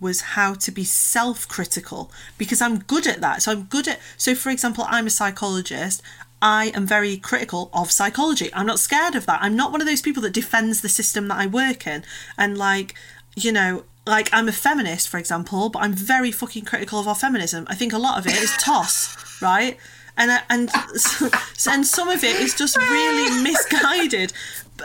S2: was how to be self critical because I'm good at that. So I'm good at, so for example, I'm a psychologist. I am very critical of psychology. I'm not scared of that. I'm not one of those people that defends the system that I work in. And like, you know, like I'm a feminist, for example, but I'm very fucking critical of our feminism. I think a lot of it is toss, [laughs] right? And uh, and [laughs] and some of it is just really [laughs] misguided.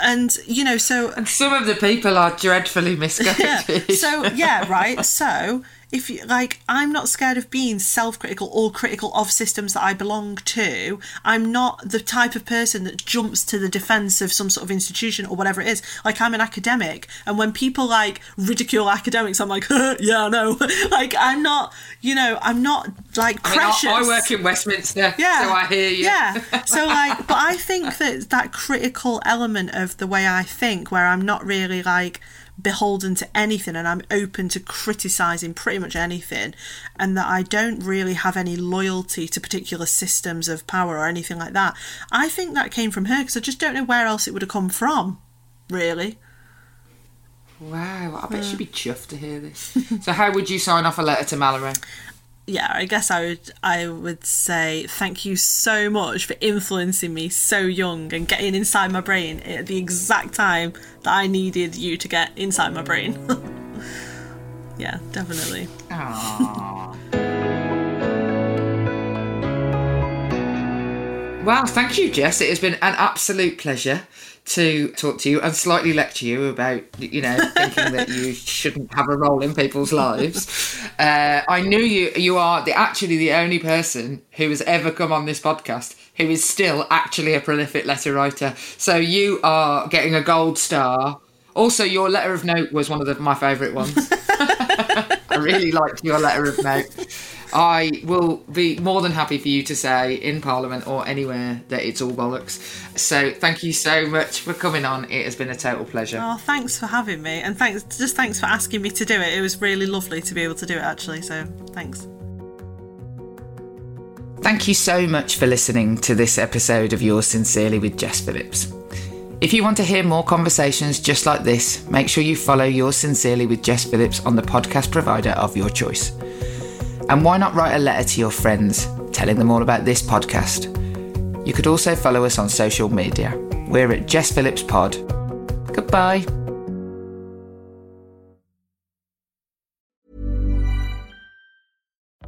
S2: And you know, so
S1: and some of the people are dreadfully misguided.
S2: Yeah. So yeah, right. So if you like i'm not scared of being self-critical or critical of systems that i belong to. I'm not the type of person that jumps to the defense of some sort of institution or whatever it is. Like i'm an academic and when people like ridicule academics i'm like [laughs] yeah i know [laughs] like i'm not you know i'm not like precious
S1: I, mean, I, I work in westminster yeah. So i hear you.
S2: Yeah. [laughs] So like but i think that that critical element of the way i think where i'm not really like beholden to anything and I'm open to criticizing pretty much anything and that I don't really have any loyalty to particular systems of power or anything like that. I think that came from her because I just don't know where else it would have come from, really.
S1: Wow, I bet she'd be hmm. chuffed to hear this. so, how would you sign off a letter to Malorie?
S2: Yeah, I guess I would I would say thank you so much for influencing me so young and getting inside my brain at the exact time that I needed you to get inside my brain. [laughs] yeah, definitely.
S1: Aww. Well, thank you, Jess. It has been an absolute pleasure to talk to you and slightly lecture you about, you know, thinking that you [laughs] shouldn't have a role in people's lives. Uh, I knew you. You are the actually the only person who has ever come on this podcast who is still actually a prolific letter writer. So you are getting a gold star. Also, your letter of note was one of the, my favourite ones. [laughs] I really liked your letter of note. I will be more than happy for you to say in Parliament or anywhere that it's all bollocks. So thank you so much for coming on. It has been a total pleasure.
S2: Oh, thanks for having me, and thanks just thanks for asking me to do it. It was really lovely to be able to do it actually. So thanks.
S1: Thank you so much for listening to this episode of Yours Sincerely with Jess Phillips. If you want to hear more conversations just like this, make sure you follow Yours Sincerely with Jess Phillips on the podcast provider of your choice. And why not write a letter to your friends, telling them all about this podcast? You could also follow us on social media. We're at Jess Phillips Pod. Goodbye.